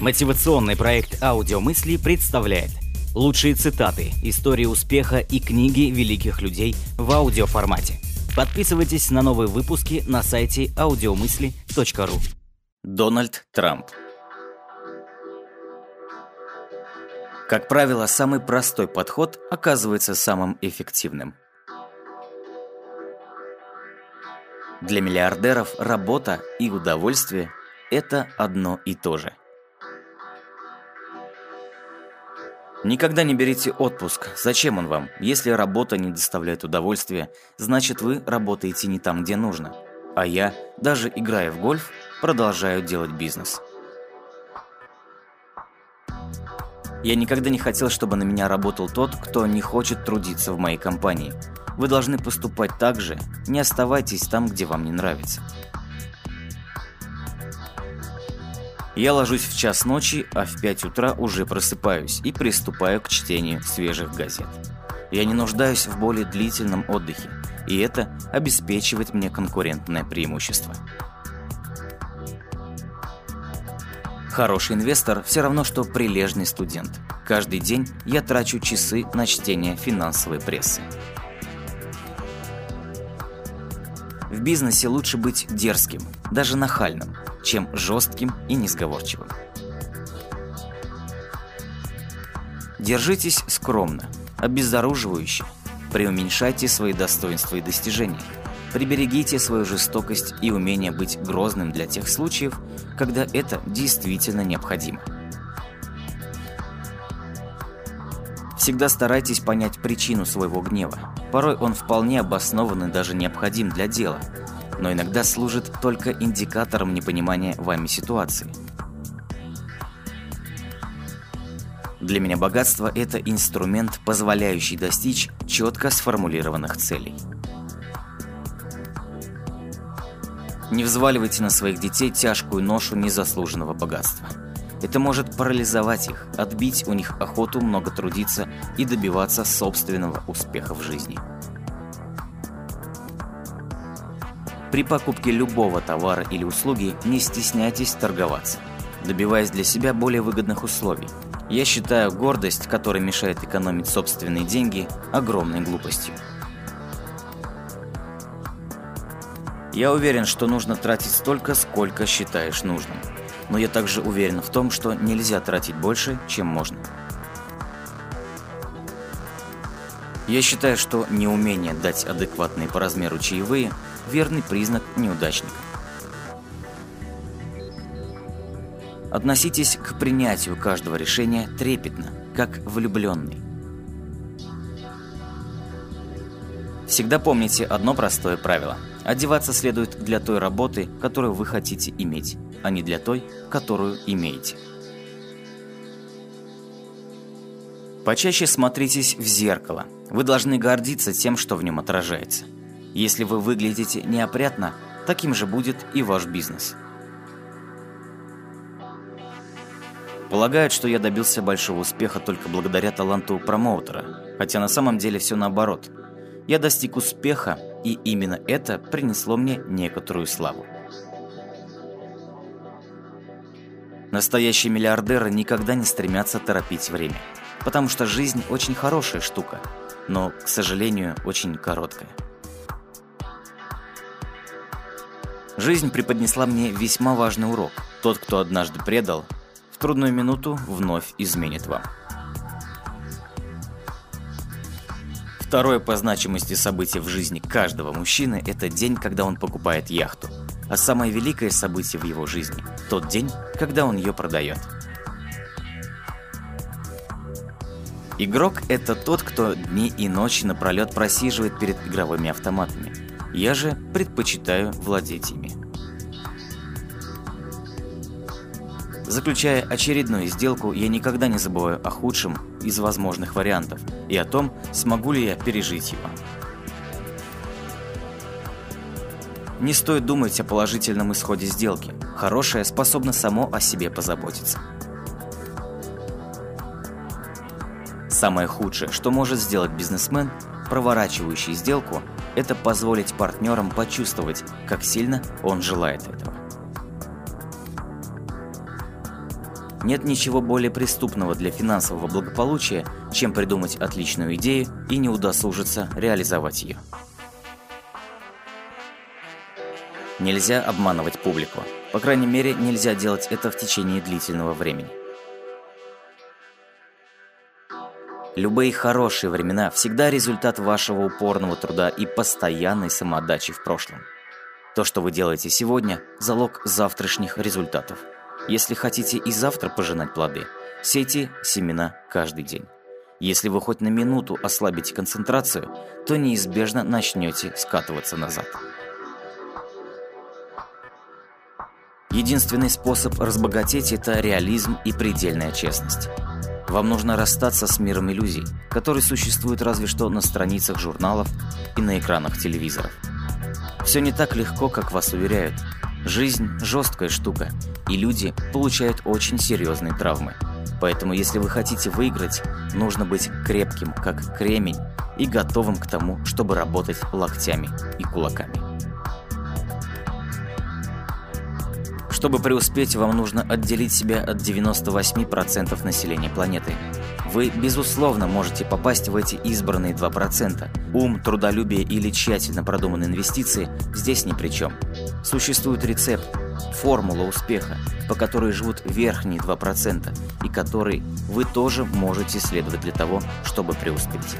Мотивационный проект «Аудиомысли» представляет лучшие цитаты, истории успеха и книги великих людей в аудиоформате. Подписывайтесь на новые выпуски на сайте audiomысли.ру Дональд Трамп Как правило, самый простой подход оказывается самым эффективным. Для миллиардеров работа и удовольствие – это одно и то же. Никогда не берите отпуск. Зачем он вам? Если работа не доставляет удовольствия, значит вы работаете не там, где нужно. А я, даже играя в гольф, продолжаю делать бизнес. Я никогда не хотел, чтобы на меня работал тот, кто не хочет трудиться в моей компании. Вы должны поступать так же, не оставайтесь там, где вам не нравится. Я ложусь в час ночи, а в 5 утра уже просыпаюсь и приступаю к чтению свежих газет. Я не нуждаюсь в более длительном отдыхе, и это обеспечивает мне конкурентное преимущество. Хороший инвестор все равно, что прилежный студент. Каждый день я трачу часы на чтение финансовой прессы. В бизнесе лучше быть дерзким, даже нахальным, чем жестким и несговорчивым. Держитесь скромно, обезоруживающе, преуменьшайте свои достоинства и достижения, приберегите свою жестокость и умение быть грозным для тех случаев, когда это действительно необходимо. Всегда старайтесь понять причину своего гнева. Порой он вполне обоснован и даже необходим для дела – но иногда служит только индикатором непонимания вами ситуации. Для меня богатство – это инструмент, позволяющий достичь четко сформулированных целей. Не взваливайте на своих детей тяжкую ношу незаслуженного богатства. Это может парализовать их, отбить у них охоту много трудиться и добиваться собственного успеха в жизни. При покупке любого товара или услуги не стесняйтесь торговаться, добиваясь для себя более выгодных условий. Я считаю гордость, которая мешает экономить собственные деньги, огромной глупостью. Я уверен, что нужно тратить столько, сколько считаешь нужным. Но я также уверен в том, что нельзя тратить больше, чем можно. Я считаю, что неумение дать адекватные по размеру чаевые – верный признак неудачника. Относитесь к принятию каждого решения трепетно, как влюбленный. Всегда помните одно простое правило. Одеваться следует для той работы, которую вы хотите иметь, а не для той, которую имеете. Почаще смотритесь в зеркало. Вы должны гордиться тем, что в нем отражается. Если вы выглядите неопрятно, таким же будет и ваш бизнес. Полагают, что я добился большого успеха только благодаря таланту промоутера, хотя на самом деле все наоборот. Я достиг успеха, и именно это принесло мне некоторую славу. Настоящие миллиардеры никогда не стремятся торопить время – потому что жизнь очень хорошая штука, но, к сожалению, очень короткая. Жизнь преподнесла мне весьма важный урок. Тот, кто однажды предал, в трудную минуту вновь изменит вам. Второе по значимости событие в жизни каждого мужчины – это день, когда он покупает яхту. А самое великое событие в его жизни – тот день, когда он ее продает – Игрок – это тот, кто дни и ночи напролет просиживает перед игровыми автоматами. Я же предпочитаю владеть ими. Заключая очередную сделку, я никогда не забываю о худшем из возможных вариантов и о том, смогу ли я пережить его. Не стоит думать о положительном исходе сделки. Хорошее способно само о себе позаботиться. Самое худшее, что может сделать бизнесмен, проворачивающий сделку, это позволить партнерам почувствовать, как сильно он желает этого. Нет ничего более преступного для финансового благополучия, чем придумать отличную идею и не удосужиться реализовать ее. Нельзя обманывать публику. По крайней мере, нельзя делать это в течение длительного времени. Любые хорошие времена всегда результат вашего упорного труда и постоянной самоотдачи в прошлом. То, что вы делаете сегодня – залог завтрашних результатов. Если хотите и завтра пожинать плоды, сейте семена каждый день. Если вы хоть на минуту ослабите концентрацию, то неизбежно начнете скатываться назад. Единственный способ разбогатеть – это реализм и предельная честность. Вам нужно расстаться с миром иллюзий, который существует разве что на страницах журналов и на экранах телевизоров. Все не так легко, как вас уверяют. Жизнь – жесткая штука, и люди получают очень серьезные травмы. Поэтому, если вы хотите выиграть, нужно быть крепким, как кремень, и готовым к тому, чтобы работать локтями и кулаками. Чтобы преуспеть, вам нужно отделить себя от 98% населения планеты. Вы, безусловно, можете попасть в эти избранные 2%. Ум, трудолюбие или тщательно продуманные инвестиции здесь ни при чем. Существует рецепт, формула успеха, по которой живут верхние 2%, и которой вы тоже можете следовать для того, чтобы преуспеть.